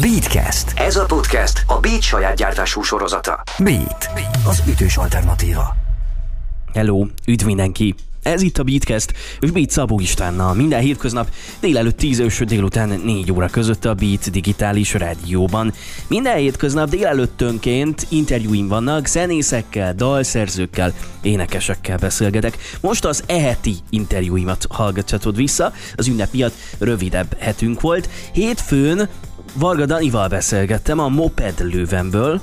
Beatcast. Ez a podcast a Beat saját gyártású sorozata. Beat, az ütős alternatíva. Hello, üdv mindenki! Ez itt a Beatcast, és Beat Szabó Istvánnal. Minden hétköznap délelőtt 10 és délután 4 óra között a Beat digitális rádióban. Minden hétköznap délelőttönként interjúim vannak, zenészekkel, dalszerzőkkel, énekesekkel beszélgetek. Most az eheti interjúimat hallgathatod vissza, az ünnep miatt rövidebb hetünk volt. Hétfőn Varga Danival beszélgettem a Moped lővemből,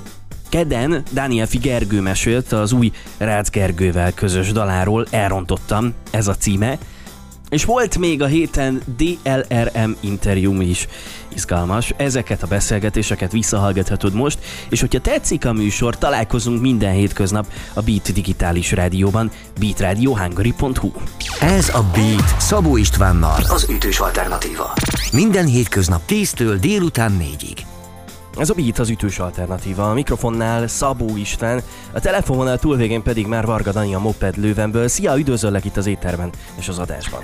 Kedden Daniel Gergő mesélt az új Rácz Gergővel közös daláról, elrontottam, ez a címe. És volt még a héten DLRM interjúm is izgalmas. Ezeket a beszélgetéseket visszahallgathatod most, és hogyha tetszik a műsor, találkozunk minden hétköznap a Beat digitális rádióban, beatradiohungary.hu. Ez a Beat Szabó Istvánnal, az ütős alternatíva. Minden hétköznap 10-től délután 4-ig. Ez a Beat az ütős alternatíva. A mikrofonnál Szabó István, a telefononál túlvégén pedig már Varga Dani a Moped lővemből. Szia, üdvözöllek itt az étterben és az adásban.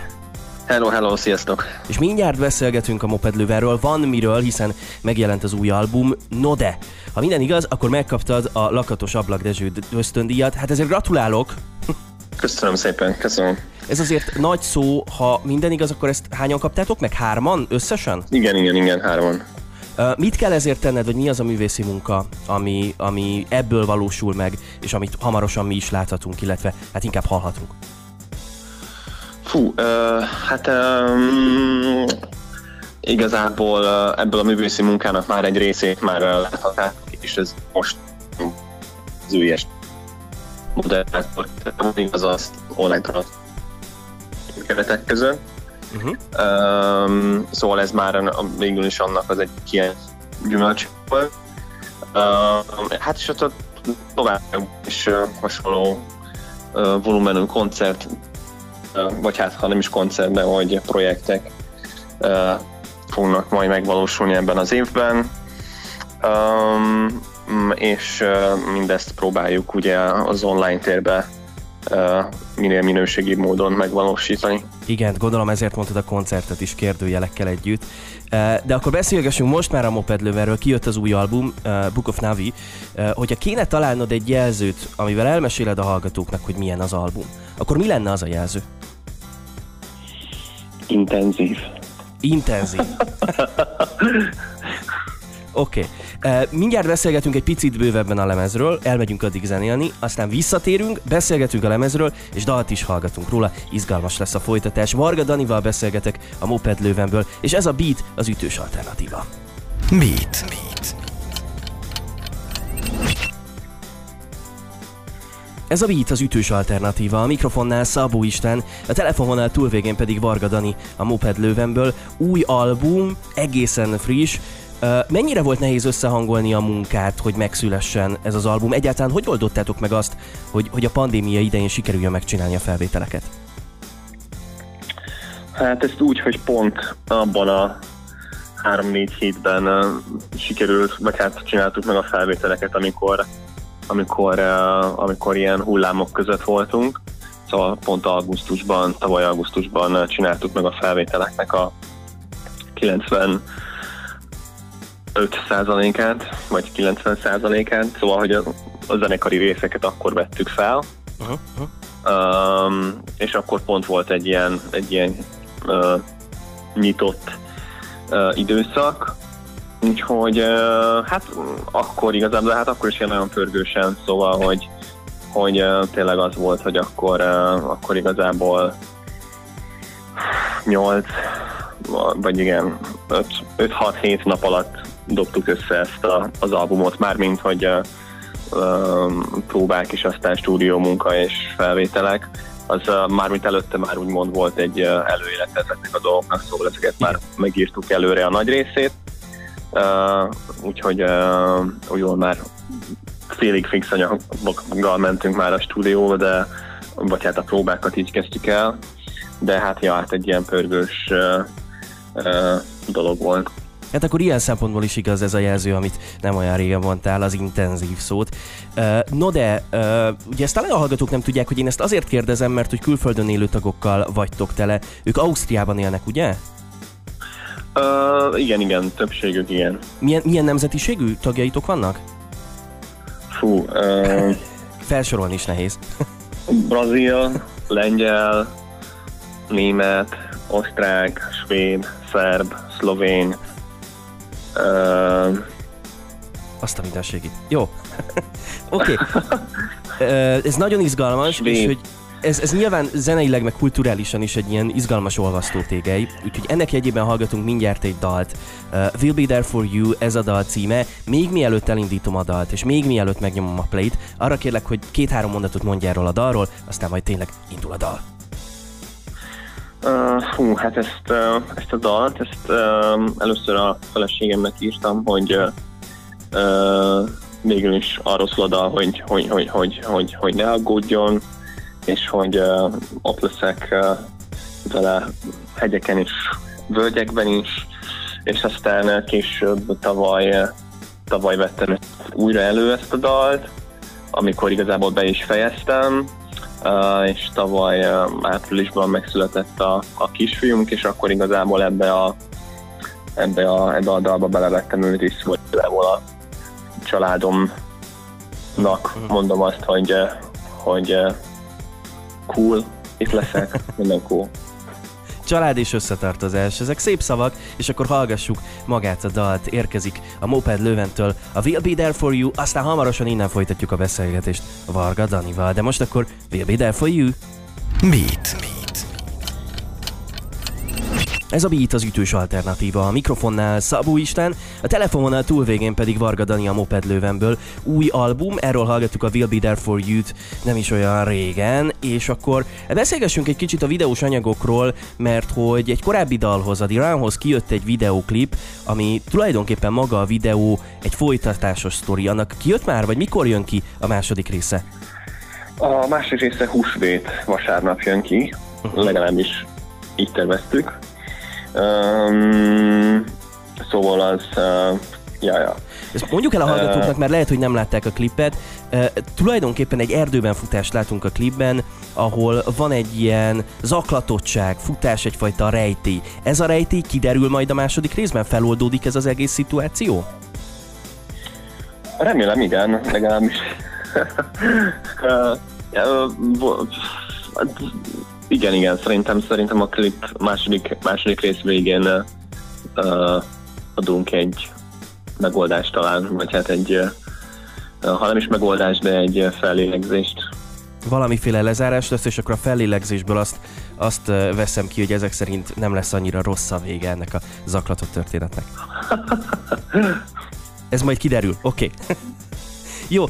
Hello, hello, sziasztok! És mindjárt beszélgetünk a Moped lőverről, van miről, hiszen megjelent az új album, no de, ha minden igaz, akkor megkaptad a Lakatos Ablak Dezső ösztöndíjat, hát ezért gratulálok! Köszönöm szépen, köszönöm. Ez azért nagy szó, ha minden igaz, akkor ezt hányan kaptátok meg? Hárman összesen? Igen, igen, igen, hárman. Mit kell ezért tenned, vagy mi az a művészi munka, ami, ami ebből valósul meg, és amit hamarosan mi is láthatunk, illetve hát inkább hallhatunk? Fú, uh, hát um, igazából uh, ebből a művészi munkának már egy részét már uh, láthatják, és ez most az ügyes modellátor, igaz azt online keretek között Uh-huh. Um, szóval ez már végül is annak az egy ilyen gyümölcs volt. Um, hát és ott tovább is uh, hasonló uh, volumenű koncert, uh, vagy hát ha nem is koncert, de hogy projektek uh, fognak majd megvalósulni ebben az évben. Um, és uh, mindezt próbáljuk ugye az online térbe minél minőségibb módon megvalósítani. Igen, gondolom ezért mondtad a koncertet is kérdőjelekkel együtt. De akkor beszélgessünk most már a Moped Loverről, kijött az új album, Book of Navi. Hogyha kéne találnod egy jelzőt, amivel elmeséled a hallgatóknak, hogy milyen az album, akkor mi lenne az a jelző? Intenzív. Intenzív. Oké. Okay. Mindjárt beszélgetünk egy picit bővebben a lemezről, elmegyünk addig zenélni, aztán visszatérünk, beszélgetünk a lemezről, és dalt is hallgatunk róla. Izgalmas lesz a folytatás. Varga Danival beszélgetek a Moped lővemből, és ez a Beat az ütős alternatíva. Beat. Beat. Ez a Beat az ütős alternatíva, a mikrofonnál Szabó Isten, a telefononál túlvégén pedig Varga Dani a Moped lővemből. Új album, egészen friss, Mennyire volt nehéz összehangolni a munkát, hogy megszülessen ez az album? Egyáltalán hogy oldottátok meg azt, hogy, hogy a pandémia idején sikerüljön megcsinálni a felvételeket? Hát ezt úgy, hogy pont abban a 3-4 hétben uh, sikerült, vagy hát csináltuk meg a felvételeket, amikor, amikor, uh, amikor ilyen hullámok között voltunk. Szóval pont augusztusban, tavaly augusztusban csináltuk meg a felvételeknek a 90 5%-át, vagy 90%-át, szóval, hogy a, a zenekari részeket akkor vettük fel, uh-huh. Um, és akkor pont volt egy ilyen, egy ilyen uh, nyitott uh, időszak, úgyhogy uh, hát akkor igazából, de hát akkor is ilyen nagyon pörgősen, szóval, hogy, hogy uh, tényleg az volt, hogy akkor, uh, akkor igazából 8 vagy igen, 5-6-7 nap alatt dobtuk össze ezt a, az albumot, mármint hogy uh, um, próbák és aztán stúdió munka és felvételek, az uh, mármint előtte már úgymond volt egy uh, előélet ezeknek a dolgoknak, szóval ezeket már megírtuk előre a nagy részét, uh, úgyhogy uh, úgymond már félig fix anyaggal mentünk már a stúdióba, de vagy hát a próbákat így kezdtük el, de hát ja, hát egy ilyen pörgős uh, uh, dolog volt. Hát akkor ilyen szempontból is igaz ez a jelző, amit nem olyan régen mondtál, az intenzív szót. No de, ugye ezt talán a hallgatók nem tudják, hogy én ezt azért kérdezem, mert hogy külföldön élő tagokkal vagytok tele. Ők Ausztriában élnek, ugye? Uh, igen, igen, többségük igen. Milyen, milyen nemzetiségű tagjaitok vannak? Fú, uh, Felsorolni is nehéz. brazil, lengyel, német, osztrák, svéd, szerb, szlovén, uh, Azt a mindenségit. Jó. Oké. okay. Ez nagyon izgalmas, Svéd. és hogy ez, ez nyilván zeneileg, meg kulturálisan is egy ilyen izgalmas olvasztó tégely, úgyhogy ennek jegyében hallgatunk mindjárt egy dalt. Uh, We'll Be There For You, ez a dal címe. Még mielőtt elindítom a dalt, és még mielőtt megnyomom a play-t, arra kérlek, hogy két-három mondatot mondj erről a dalról, aztán majd tényleg indul a dal. Uh, hú, hát ezt, uh, ezt a dalt, ezt uh, először a feleségemnek írtam, hogy uh, uh, végül is arról szól a dal, hogy, hogy, hogy, hogy, hogy, hogy ne aggódjon, és hogy uh, ott leszek uh, vele hegyeken is, völgyekben is, és aztán uh, később tavaly, uh, tavaly vettem újra elő ezt a dalt, amikor igazából be is fejeztem, és tavaly uh, áprilisban megszületett a, a kisfiunk, és akkor igazából ebbe a, ebbe a, ebbe a dalba belevettem őt is, hogy igazából a családomnak mondom azt, hogy, uh, hogy uh, cool, itt leszek, minden cool. Család és összetartozás, ezek szép szavak, és akkor hallgassuk magát a dalt. Érkezik a Moped Löventől a We'll Be There For You, aztán hamarosan innen folytatjuk a beszélgetést Varga Danival, de most akkor We'll Be There For You. Beat. Ez a Beat az ütős alternatíva, a mikrofonnál Szabó István, a telefonon a túlvégén pedig Varga Dani a Moped Lővenből. Új album, erről hallgattuk a Will Be There For You-t nem is olyan régen, és akkor beszélgessünk egy kicsit a videós anyagokról, mert hogy egy korábbi dalhoz, a Diranhoz kijött egy videóklip, ami tulajdonképpen maga a videó egy folytatásos sztori. Annak kijött már, vagy mikor jön ki a második része? A másik része húsvét vasárnap jön ki, legalábbis így terveztük. Um, szóval az, uh, ja, ja. Ezt mondjuk el a hallgatóknak, mert lehet, hogy nem látták a klipet. Uh, tulajdonképpen egy erdőben futást látunk a klipben, ahol van egy ilyen zaklatottság, futás, egyfajta rejtély. Ez a rejtély kiderül majd a második részben? Feloldódik ez az egész szituáció? Remélem igen, legalábbis. uh, igen, igen, szerintem, szerintem a klip második, második rész végén uh, adunk egy megoldást talán, vagy hát egy, uh, ha nem is megoldás, de egy uh, fellélegzést. Valamiféle lezárás lesz, és akkor a fellélegzésből azt, azt uh, veszem ki, hogy ezek szerint nem lesz annyira rossz a vége ennek a zaklatott történetnek. Ez majd kiderül, oké. Okay. Jó,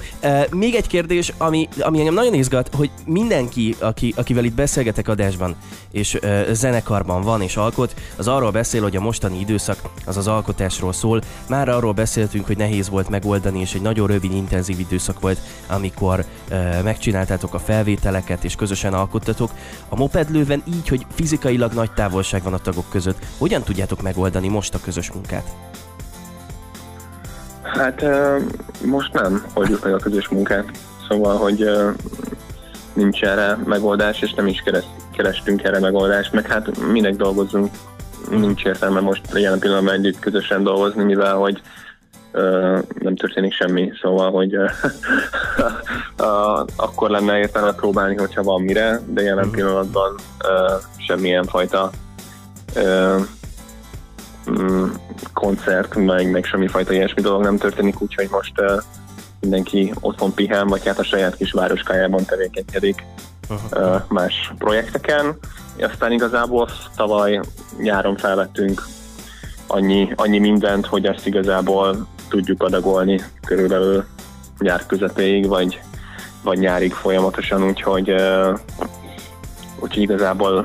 még egy kérdés, ami, ami engem nagyon izgat, hogy mindenki, aki, akivel itt beszélgetek adásban, és uh, zenekarban van és alkot, az arról beszél, hogy a mostani időszak az az alkotásról szól. Már arról beszéltünk, hogy nehéz volt megoldani, és egy nagyon rövid, intenzív időszak volt, amikor uh, megcsináltátok a felvételeket, és közösen alkottatok. A mopedlőven így, hogy fizikailag nagy távolság van a tagok között, hogyan tudjátok megoldani most a közös munkát? Hát most nem oldjuk meg a közös munkát, szóval, hogy nincs erre megoldás, és nem is keres, kerestünk erre megoldást, meg hát minek dolgozzunk, nincs értelme most jelen pillanatban együtt közösen dolgozni, mivel hogy uh, nem történik semmi, szóval, hogy uh, uh, akkor lenne értelme próbálni, hogyha van mire, de jelen pillanatban uh, semmilyen fajta mm, koncert, meg, meg semmifajta ilyesmi dolog nem történik, úgyhogy most uh, mindenki otthon pihen, vagy hát a saját kis városkájában tevékenykedik uh, más projekteken. Aztán igazából tavaly nyáron felvettünk annyi, annyi mindent, hogy ezt igazából tudjuk adagolni körülbelül nyár közepéig, vagy, vagy nyárig folyamatosan, úgyhogy, uh, úgyhogy igazából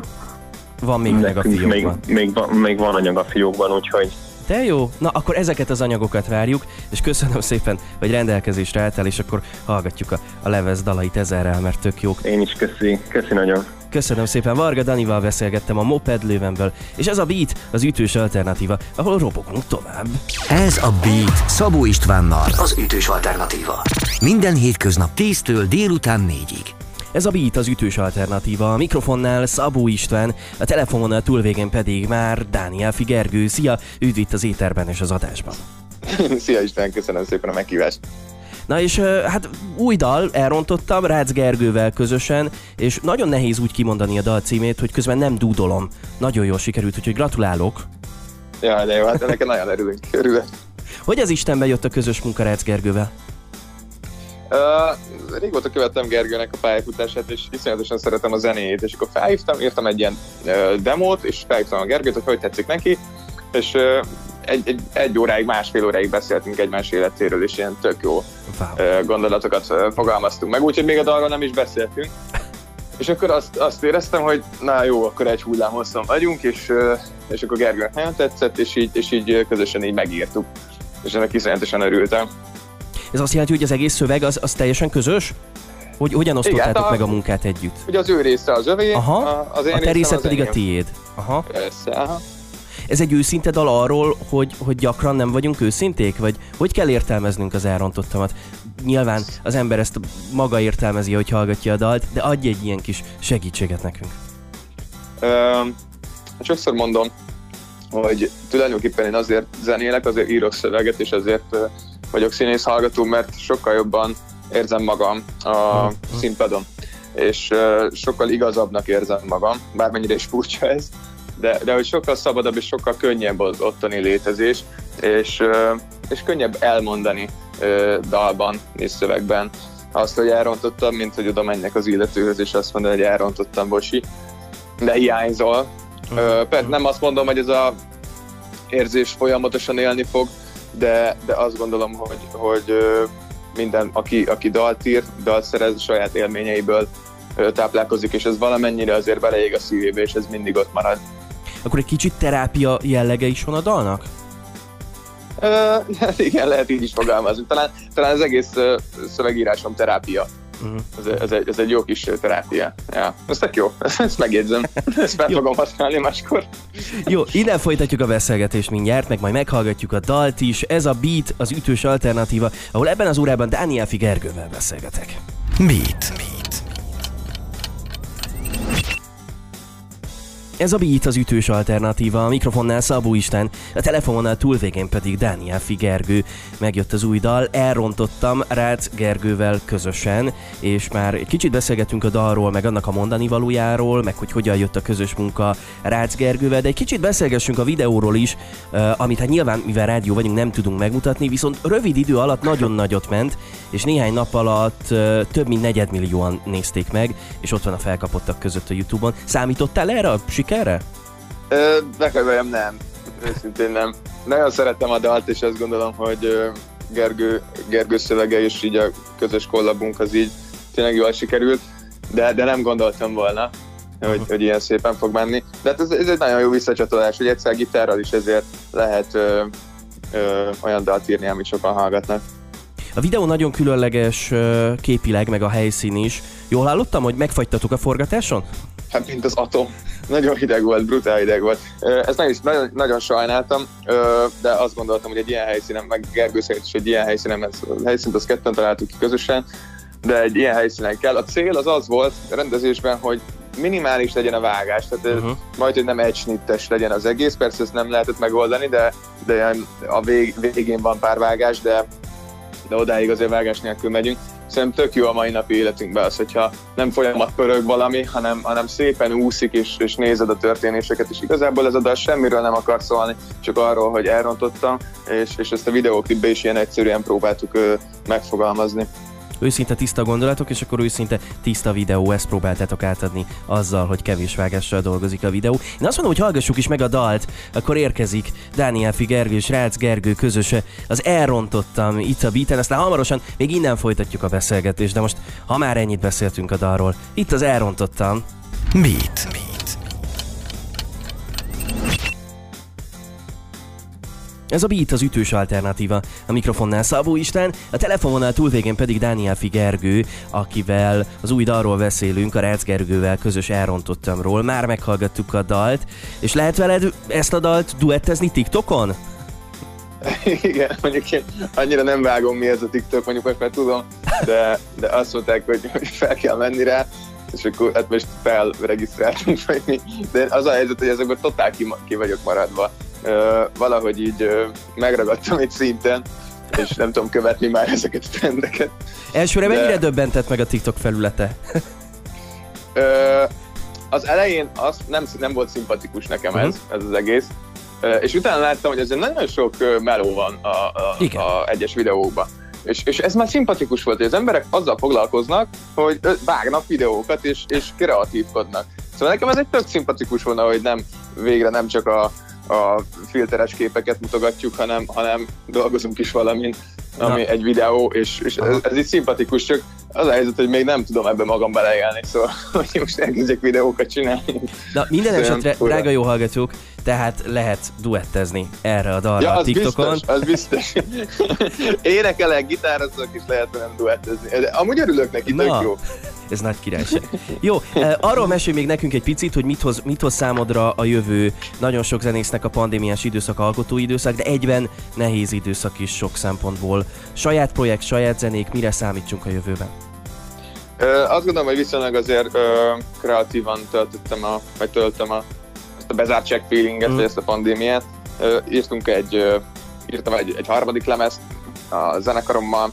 Van még meg a nekünk még, fiókban. még, van, még van anyag a fiókban, úgyhogy De jó, na akkor ezeket az anyagokat várjuk, és köszönöm szépen, hogy rendelkezésre álltál, és akkor hallgatjuk a, a Levez dalait ezerrel, mert tök jók. én is köszi, köszi nagyon. Köszönöm szépen, Varga Danival beszélgettem a Moped Lővenből, és ez a Beat az ütős alternatíva, ahol robogunk tovább. Ez a Beat Szabó Istvánnal, az ütős alternatíva. Minden hétköznap 10-től délután 4-ig. Ez a Beat az ütős alternatíva, a mikrofonnál Szabó István, a telefonon túlvégén pedig már Dániel Figergő. Szia, üdv itt az éterben és az adásban. Szia István, köszönöm szépen a meghívást. Na és hát új dal, elrontottam Rácz Gergővel közösen, és nagyon nehéz úgy kimondani a dal címét, hogy közben nem dúdolom. Nagyon jól sikerült, úgyhogy gratulálok. Ja, de jó, hát ennek nagyon örülünk, örülök. Hogy az Istenbe jött a közös munka Rácz Gergővel? Uh, régóta követtem Gergőnek a pályafutását, és iszonyatosan szeretem a zenéjét, és akkor felhívtam, írtam egy ilyen uh, demót, és felhívtam a Gergőt, hogy hogy tetszik neki, és uh, egy, egy, egy óráig, másfél óráig beszéltünk egymás életéről, és ilyen tök jó wow. gondolatokat fogalmaztunk meg, úgyhogy még a dalról nem is beszéltünk. És akkor azt, azt éreztem, hogy na jó, akkor egy hullám hosszan vagyunk, és, és akkor Gergőnek nagyon tetszett, és így, és így közösen így megírtuk. És ennek iszonyatosan örültem. Ez azt jelenti, hogy az egész szöveg az, az teljesen közös? Hogy hogyan osztottátok Igen, a, meg a munkát együtt? Ugye az ő része az övé, aha, az én a te részed pedig enyém. a tiéd. Aha. Persze, aha. Ez egy őszinte dal arról, hogy, hogy gyakran nem vagyunk őszinték? Vagy hogy kell értelmeznünk az elrontottamat? Nyilván az ember ezt maga értelmezi, hogy hallgatja a dalt, de adj egy ilyen kis segítséget nekünk. Ö, sokszor mondom, hogy tulajdonképpen én azért zenélek, azért írok szöveget, és azért vagyok színész hallgató, mert sokkal jobban érzem magam a színpadon, és sokkal igazabbnak érzem magam, bármennyire is furcsa ez, de, de hogy sokkal szabadabb és sokkal könnyebb az ottani létezés, és, és könnyebb elmondani dalban és szövegben azt, hogy elrontottam, mint hogy oda menjek az illetőhöz, és azt mondani, hogy elrontottam, bosi, de hiányzol. Persze nem azt mondom, hogy ez a érzés folyamatosan élni fog, de, de azt gondolom, hogy, hogy minden, aki, aki dalt ír, dalt szerez saját élményeiből táplálkozik, és ez valamennyire azért beleég a szívébe, és ez mindig ott marad akkor egy kicsit terápia jellege is van a dalnak? Uh, igen, lehet így is fogalmazni. Talán, talán az egész uh, szövegírásom terápia. Uh-huh. Ez, ez, egy, ez egy jó kis terápia. Ja, ez tök jó, ezt, ezt megjegyzem. Ezt fel fogom használni máskor. Jó, innen folytatjuk a beszélgetést mindjárt, meg majd meghallgatjuk a dalt is. Ez a Beat, az ütős alternatíva, ahol ebben az órában Dániel Figergővel beszélgetek. Beat. Beat. Ez a Beat az ütős alternatíva, a mikrofonnál Szabó Isten, a telefonnál túlvégén pedig Dániel Figergő. Megjött az új dal, elrontottam Rácz Gergővel közösen, és már egy kicsit beszélgetünk a dalról, meg annak a mondani valójáról, meg hogy hogyan jött a közös munka Rácz Gergővel, de egy kicsit beszélgessünk a videóról is, amit hát nyilván, mivel rádió vagyunk, nem tudunk megmutatni, viszont rövid idő alatt nagyon nagyot ment, és néhány nap alatt több mint negyedmillióan nézték meg, és ott van a felkapottak között a Youtube-on. Számítottál erre a sikerre? Nekem nem. Őszintén nem. Nagyon szerettem a dalt, és azt gondolom, hogy Gergő, Gergő szövege és így a közös kollabunk az így tényleg jól sikerült, de, de nem gondoltam volna, hogy, hogy ilyen szépen fog menni. De hát ez, ez egy nagyon jó visszacsatolás, hogy egyszer gitárral is ezért lehet ö, ö, olyan dalt írni, amit sokan hallgatnak. A videó nagyon különleges képileg, meg a helyszín is. Jól hallottam, hogy megfagytatok a forgatáson? Hát, mint az atom. Nagyon hideg volt, brutál hideg volt. Ezt nagyon, nagyon, nagyon sajnáltam, de azt gondoltam, hogy egy ilyen helyszínen, meg Gergő szerint is egy ilyen helyszínen, mert helyszínt azt ketten találtuk ki közösen, de egy ilyen helyszínen kell. A cél az az volt a rendezésben, hogy minimális legyen a vágás, tehát uh-huh. majd, hogy nem egy snittes legyen az egész, persze ezt nem lehetett megoldani, de, de a vég, végén van pár vágás, de de odáig azért vágás nélkül megyünk. Szerintem tök jó a mai napi életünkben az, hogyha nem folyamat pörög valami, hanem, hanem szépen úszik, és, és nézed a történéseket, és igazából ez a dal semmiről nem akar szólni, csak arról, hogy elrontottam, és, és ezt a videóklipbe is ilyen egyszerűen próbáltuk ö, megfogalmazni őszinte tiszta gondolatok, és akkor őszinte tiszta videó, ezt próbáltátok átadni azzal, hogy kevés vágással dolgozik a videó. Én azt mondom, hogy hallgassuk is meg a dalt, akkor érkezik Dániel Figergő és Rácz Gergő közöse. Az elrontottam itt a beaten, aztán hamarosan még innen folytatjuk a beszélgetést, de most ha már ennyit beszéltünk a dalról, itt az elrontottam. Beat. Beat. Ez a Beat az ütős alternatíva. A mikrofonnál Szabó István, a telefononál túlvégén pedig Dániel Figergő, akivel az új dalról beszélünk, a Rácz Gergővel közös elrontottamról. Már meghallgattuk a dalt, és lehet veled ezt a dalt duettezni TikTokon? Igen, mondjuk én annyira nem vágom mi ez a TikTok, mondjuk most már tudom, de, de azt mondták, hogy, fel kell menni rá, és akkor hát most felregisztráltunk, vagy mi. De az a helyzet, hogy ezekből totál ki, ki vagyok maradva. Valahogy így megragadtam egy szinten, és nem tudom követni már ezeket a trendeket. Elsőre De... mennyire döbbentett meg a TikTok felülete? az elején az nem, nem volt szimpatikus nekem uh-huh. ez, ez az egész, és utána láttam, hogy azért nagyon sok meló van a, a, a egyes videókban. És, és ez már szimpatikus volt, hogy az emberek azzal foglalkoznak, hogy vágnak videókat és, és kreatívkodnak. Szóval nekem ez egy tök szimpatikus volna, hogy nem végre nem csak a, a filteres képeket mutogatjuk, hanem, hanem dolgozunk is valamin, ami Na. egy videó, és, és ez, ez így szimpatikus, csak az a helyzet, hogy még nem tudom ebbe magam beleélni, szóval hogy most elkezdjek videókat csinálni. Na minden esetre, drága jó hallgatók, tehát lehet duettezni erre a dalra ja, a TikTokon. Biztos, az biztos. Énekelek, gitározok, és lehet nem duettezni. De amúgy örülök neki, Na. tök jó. Ez nagy királyság. Jó, eh, arról mesélj még nekünk egy picit, hogy mit hoz, mit hoz számodra a jövő. Nagyon sok zenésznek a pandémiás időszak alkotó időszak, de egyben nehéz időszak is sok szempontból. Saját projekt, saját zenék, mire számítsunk a jövőben? Azt gondolom, hogy viszonylag azért ö, kreatívan töltöttem a, vagy töltöm a, ezt a bezártság feelinget, mm. vagy ezt a pandémiát. Ö, írtunk egy, ö, írtam egy, egy harmadik lemezt a zenekarommal,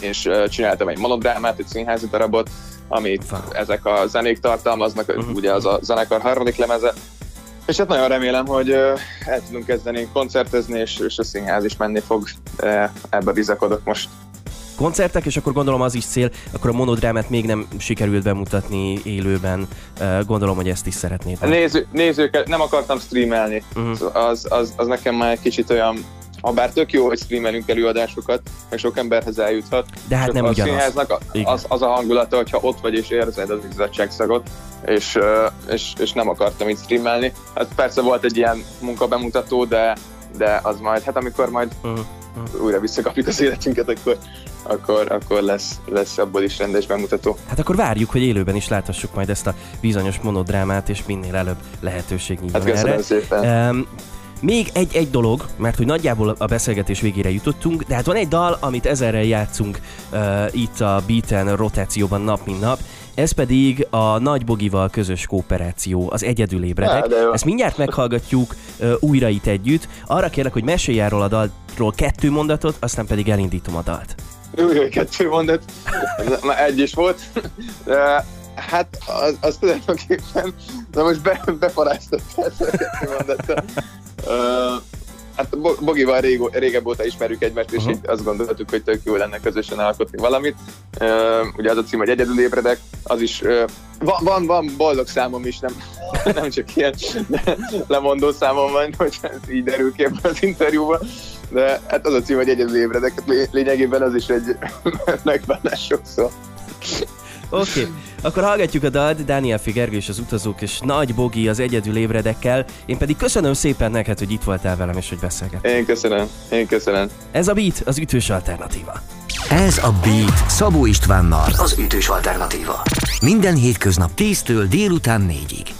és ö, csináltam egy monodrámát, egy színházi darabot, amit ezek a zenék tartalmaznak, uh-huh. ugye az a zenekar harmadik lemeze, és hát nagyon remélem, hogy el tudunk kezdeni koncertezni, és, és a színház is menni fog. Ebbe bizakodok most koncertek, és akkor gondolom az is cél, akkor a monodrámát még nem sikerült bemutatni élőben. Gondolom, hogy ezt is szeretnéd. Néző, nézőket nem akartam streamelni. Uh-huh. Az, az, az nekem már egy kicsit olyan ha bár tök jó, hogy streamelünk előadásokat, meg sok emberhez eljuthat. De hát nem a ugyanaz. az, az, a hangulata, hogyha ott vagy és érzed az izzadságszagot, és, és, és nem akartam itt streamelni. Hát persze volt egy ilyen munkabemutató, de, de az majd, hát amikor majd uh-huh. újra visszakapjuk az életünket, akkor, akkor, akkor lesz, lesz abból is rendes bemutató. Hát akkor várjuk, hogy élőben is láthassuk majd ezt a bizonyos monodrámát, és minél előbb lehetőség nyíljon hát erre. Szépen. Um, még egy-egy dolog, mert hogy nagyjából a beszélgetés végére jutottunk, de hát van egy dal, amit ezerrel játszunk uh, itt a Beaten rotációban nap mint nap, ez pedig a Nagy Bogival közös kooperáció, az Egyedül ébredek. Ezt mindjárt meghallgatjuk uh, újra itt együtt. Arra kérlek, hogy mesélj erről a dalról kettő mondatot, aztán pedig elindítom a dalt. Új, kettő mondat. Már egy is volt. De, hát az, az tulajdonképpen, de most be, beparáztattál ezt a kettő mondattal. Uh, hát Bogival rég, régebb óta ismerjük egymást, és uh-huh. így azt gondoltuk, hogy tök jó lenne közösen alkotni valamit. Uh, ugye az a cím, hogy egyedül ébredek, az is uh, van, van, van boldog számom is, nem, nem csak ilyen lemondó számom van, hogy ez így derül ki ebből az interjúban. De hát az a cím, hogy egyedül ébredek, lényegében az is egy megbánás sokszor. Oké, okay. akkor hallgatjuk a dalt, Daniel Figergő és az utazók, és Nagy Bogi az egyedül ébredekkel. Én pedig köszönöm szépen neked, hogy itt voltál velem, és hogy beszélgettünk. Én köszönöm, én köszönöm. Ez a Beat, az ütős alternatíva. Ez a Beat Szabó Istvánnal, az ütős alternatíva. Minden hétköznap 10-től délután 4-ig.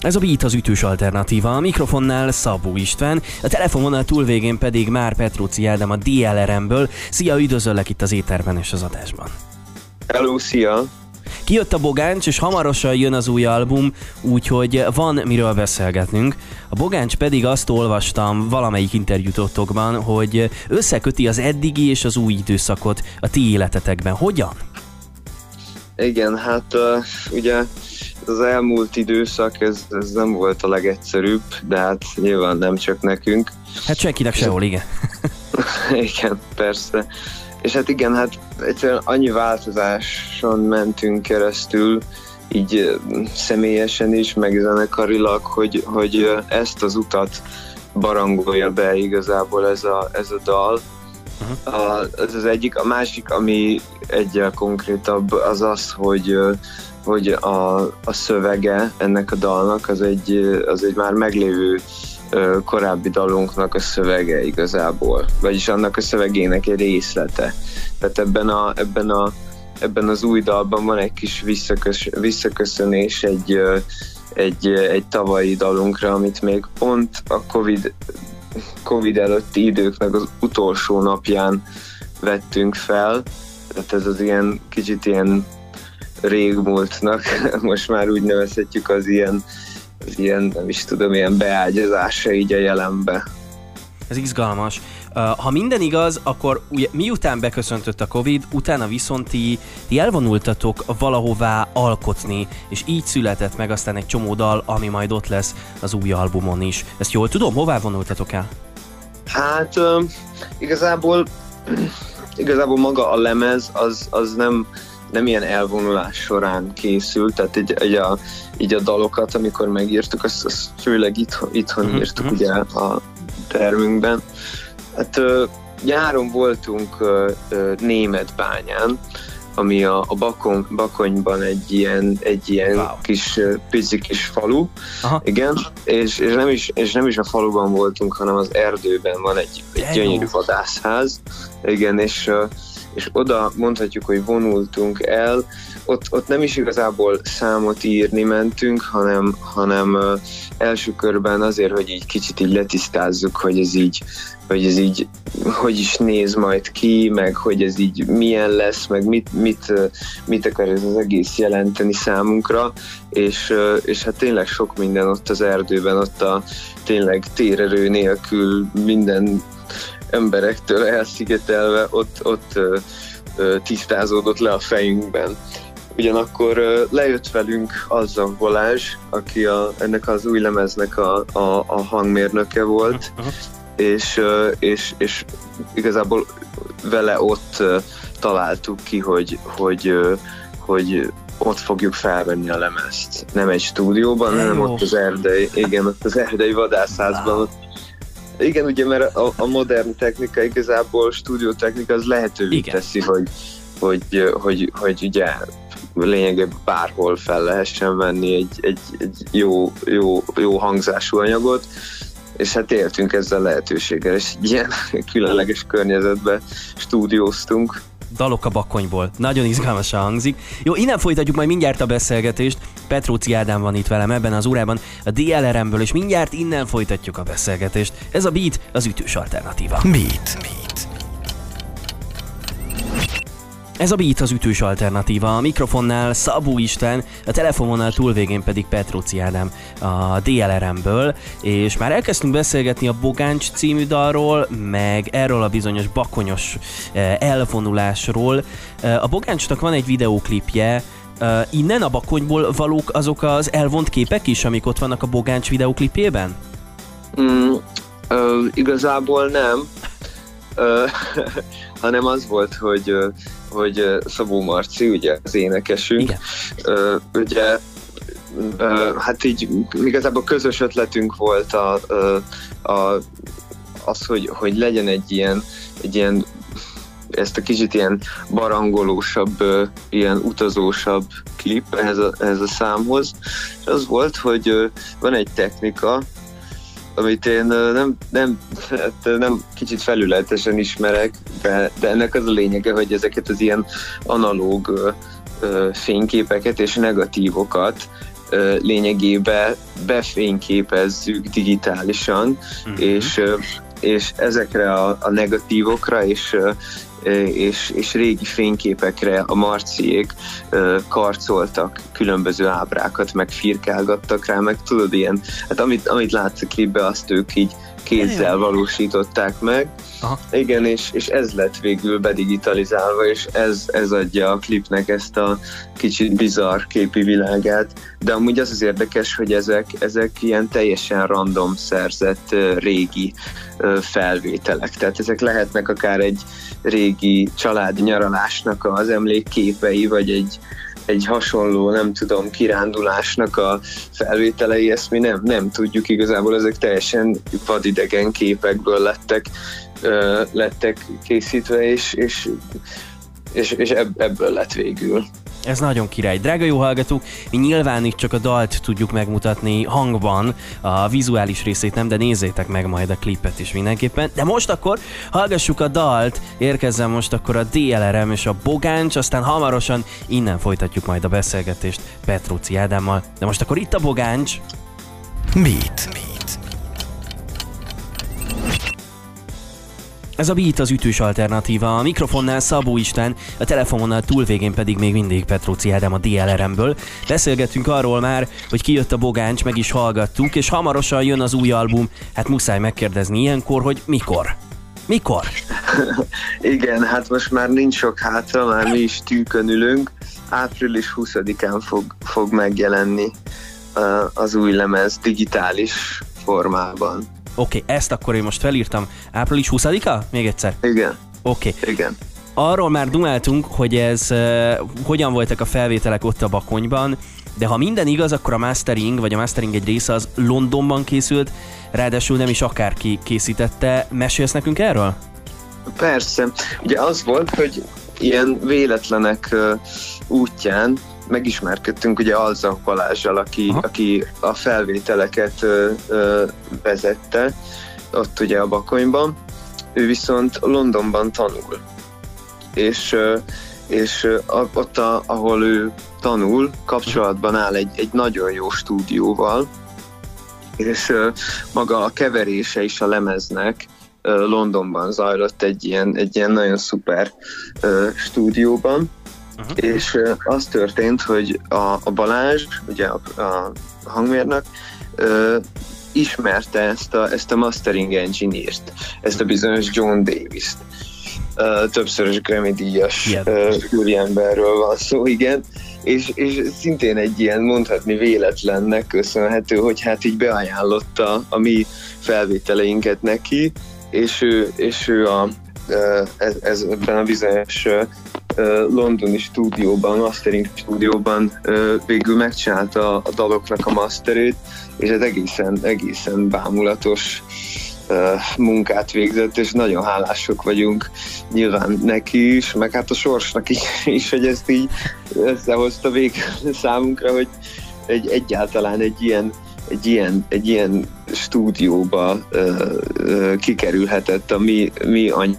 Ez a Beat az ütős alternatíva, a mikrofonnál Szabó István, a telefonvonal túlvégén pedig már Petróci Ádám a DLRM-ből. Szia, üdvözöllek itt az éterben és az adásban. Hello, szia! Kijött a Bogáncs, és hamarosan jön az új album, úgyhogy van miről beszélgetnünk. A Bogáncs pedig azt olvastam valamelyik interjútokban, hogy összeköti az eddigi és az új időszakot a ti életetekben. Hogyan? Igen, hát uh, ugye az elmúlt időszak, ez, ez nem volt a legegyszerűbb, de hát nyilván nem csak nekünk. Hát senkinek sehol, igen. igen, persze. És hát igen, hát egyszerűen annyi változáson mentünk keresztül, így személyesen is, meg zenekarilag, hogy, hogy ezt az utat barangolja be igazából ez a, ez a dal. Uh-huh. A, ez az egyik. A másik, ami egyel konkrétabb, az az, hogy hogy a, a szövege ennek a dalnak az egy, az egy már meglévő korábbi dalunknak a szövege igazából, vagyis annak a szövegének egy részlete. Tehát ebben, a, ebben, a, ebben az új dalban van egy kis visszakös, visszaköszönés egy, egy, egy tavalyi dalunkra, amit még pont a Covid, Covid előtti időknek az utolsó napján vettünk fel, tehát ez az ilyen kicsit ilyen régmúltnak, most már úgy nevezhetjük az ilyen, az ilyen, nem is tudom, ilyen beágyazása így a jelenbe. Ez izgalmas. Ha minden igaz, akkor ugye, miután beköszöntött a Covid, utána viszont ti, ti elvonultatok valahová alkotni, és így született meg aztán egy csomó dal, ami majd ott lesz az új albumon is. Ezt jól tudom? Hová vonultatok el? Hát igazából igazából maga a lemez az, az nem, nem ilyen elvonulás során készült, tehát így, így, a, így a dalokat, amikor megírtuk, azt, azt főleg itthon, itthon uh-huh. írtuk ugye a termünkben. Hát nyáron voltunk német bányán, ami a, a Bakony, Bakonyban egy ilyen, egy ilyen wow. kis, pici kis falu, Aha. igen, és, és, nem is, és nem is a faluban voltunk, hanem az erdőben van egy, egy gyönyörű vadászház, igen, és, és oda mondhatjuk, hogy vonultunk el, ott, ott nem is igazából számot írni mentünk, hanem, hanem első körben azért, hogy így kicsit így letisztázzuk, hogy ez így, hogy ez így hogy is néz majd ki, meg hogy ez így milyen lesz, meg mit, mit, mit akar ez az egész jelenteni számunkra, és, és hát tényleg sok minden ott az erdőben, ott a tényleg térerő nélkül minden emberektől elszigetelve, ott, ott tisztázódott le a fejünkben. Ugyanakkor lejött velünk a Balázs, aki a, ennek az új lemeznek a, a, a hangmérnöke volt, és, és, és igazából vele ott találtuk ki, hogy, hogy, hogy ott fogjuk felvenni a lemezt. Nem egy stúdióban, hanem ott az erdei, igen, ott az erdei vadászházban. Ott, igen, ugye, mert a, a modern technika igazából stúdiótechnika az lehetővé igen. teszi, hogy, hogy, hogy, hogy ugye lényegében bárhol fel lehessen venni egy, egy, egy jó, jó, jó hangzású anyagot, és hát éltünk ezzel a lehetőséggel, és ilyen különleges környezetben stúdióztunk. Dalok a bakonyból. Nagyon izgalmasan hangzik. Jó, innen folytatjuk majd mindjárt a beszélgetést. Petróci Ádám van itt velem ebben az órában a DLRM-ből, és mindjárt innen folytatjuk a beszélgetést. Ez a Beat, az ütős alternatíva. Beat. Beat. Ez a Beat az ütős alternatíva, a mikrofonnál Szabó Isten, a telefonnál túlvégén pedig Petróci Ádám a DLRM-ből, és már elkezdtünk beszélgetni a Bogáncs című dalról, meg erről a bizonyos bakonyos eh, elvonulásról. Eh, a Bogáncsnak van egy videóklipje, Uh, innen a bakonyból valók azok az elvont képek is, amik ott vannak a Bogáncs videóklipjében? Mm, uh, igazából nem, uh, hanem az volt, hogy hogy Szabó Marci, ugye az énekesünk, Igen. ugye hát így igazából közös ötletünk volt a, a, az, hogy, hogy legyen egy ilyen, egy ilyen ezt a kicsit ilyen barangolósabb, ilyen utazósabb klip ehhez a, ehhez a számhoz. És az volt, hogy van egy technika, amit én nem, nem, hát nem kicsit felületesen ismerek, de, de ennek az a lényege, hogy ezeket az ilyen analóg fényképeket és negatívokat lényegében befényképezzük digitálisan, uh-huh. és, és ezekre a, a negatívokra és és, és régi fényképekre a marciék karcoltak különböző ábrákat, meg firkálgattak rá, meg tudod, ilyen, hát amit, amit látsz a klipbe, azt ők így kézzel valósították meg. Aha. Igen, és, és ez lett végül bedigitalizálva, és ez, ez adja a klipnek ezt a kicsit bizarr képi világát. De amúgy az az érdekes, hogy ezek, ezek ilyen teljesen random szerzett régi felvételek. Tehát ezek lehetnek akár egy régi családi nyaralásnak az emlékképei, vagy egy, egy hasonló, nem tudom, kirándulásnak a felvételei, ezt mi nem, nem tudjuk igazából, ezek teljesen vadidegen képekből lettek, ö, lettek készítve, és, és, és, és ebből lett végül. Ez nagyon király. Drága jó hallgatók, mi nyilván itt csak a dalt tudjuk megmutatni hangban, a vizuális részét nem, de nézzétek meg majd a klipet is mindenképpen. De most akkor hallgassuk a dalt, érkezzen most akkor a DLRM és a Bogáncs, aztán hamarosan innen folytatjuk majd a beszélgetést Petróci Ádámmal. De most akkor itt a Bogáncs. Beat. Beat. Ez a Beat az ütős alternatíva, a mikrofonnál Szabó István, a telefonnál túlvégén pedig még mindig Petróci Ádám a DLRM-ből. Beszélgettünk arról már, hogy kijött a Bogáncs, meg is hallgattuk, és hamarosan jön az új album. Hát muszáj megkérdezni ilyenkor, hogy mikor? Mikor? Igen, hát most már nincs sok hátra, már mi is tűkön ülünk. Április 20-án fog, fog megjelenni uh, az új lemez digitális formában. Oké, okay, ezt akkor én most felírtam. Április 20-a? Még egyszer. Igen. Oké. Okay. Igen. Arról már dumáltunk, hogy ez uh, hogyan voltak a felvételek ott a Bakonyban, de ha minden igaz, akkor a mastering, vagy a mastering egy része az Londonban készült, ráadásul nem is akárki készítette. Mesélsz nekünk erről? Persze. Ugye az volt, hogy ilyen véletlenek útján megismerkedtünk ugye Alza Balázsjal, aki, aki a felvételeket ö, ö, vezette ott ugye a Bakonyban. Ő viszont Londonban tanul. És, és ott, a, ahol ő tanul, kapcsolatban áll egy, egy nagyon jó stúdióval, és maga a keverése is a lemeznek Londonban zajlott egy ilyen, egy ilyen nagyon szuper stúdióban, Uh-huh. És az történt, hogy a, a Balázs, ugye a, a hangmérnök, ö, ismerte ezt a, ezt a mastering engineert, ezt a bizonyos John Davis-t. Uh, többszörös Grammy díjas úriemberről uh, van szó, igen, és, és szintén egy ilyen mondhatni véletlennek köszönhető, hogy hát így beajánlotta a mi felvételeinket neki, és ő, és ő a, ez, ez ebben a bizonyos londoni stúdióban, mastering stúdióban végül megcsinálta a daloknak a masterét, és ez egészen, egészen bámulatos munkát végzett, és nagyon hálások vagyunk nyilván neki is, meg hát a sorsnak is, hogy ezt így összehozta vég számunkra, hogy egy, egyáltalán egy ilyen egy ilyen, egy ilyen stúdióba ö, ö, kikerülhetett a mi, mi any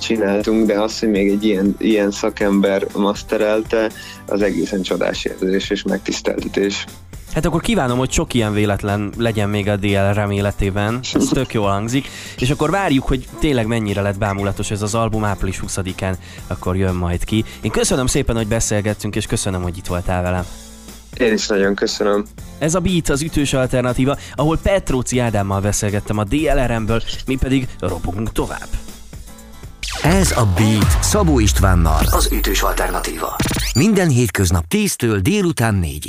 csináltunk, de az, hogy még egy ilyen, ilyen szakember masterelte, az egészen csodás érzés és megtiszteltetés. Hát akkor kívánom, hogy sok ilyen véletlen legyen még a DL életében. Ez tök jól hangzik. És akkor várjuk, hogy tényleg mennyire lett bámulatos ez az album április 20-án, akkor jön majd ki. Én köszönöm szépen, hogy beszélgettünk, és köszönöm, hogy itt voltál velem. Én is nagyon köszönöm. Ez a Beat az ütős alternatíva, ahol Petróci Ádámmal beszélgettem a DLRM-ből, mi pedig robogunk tovább. Ez a Beat Szabó Istvánnal, az ütős alternatíva. Minden hétköznap 10-től délután 4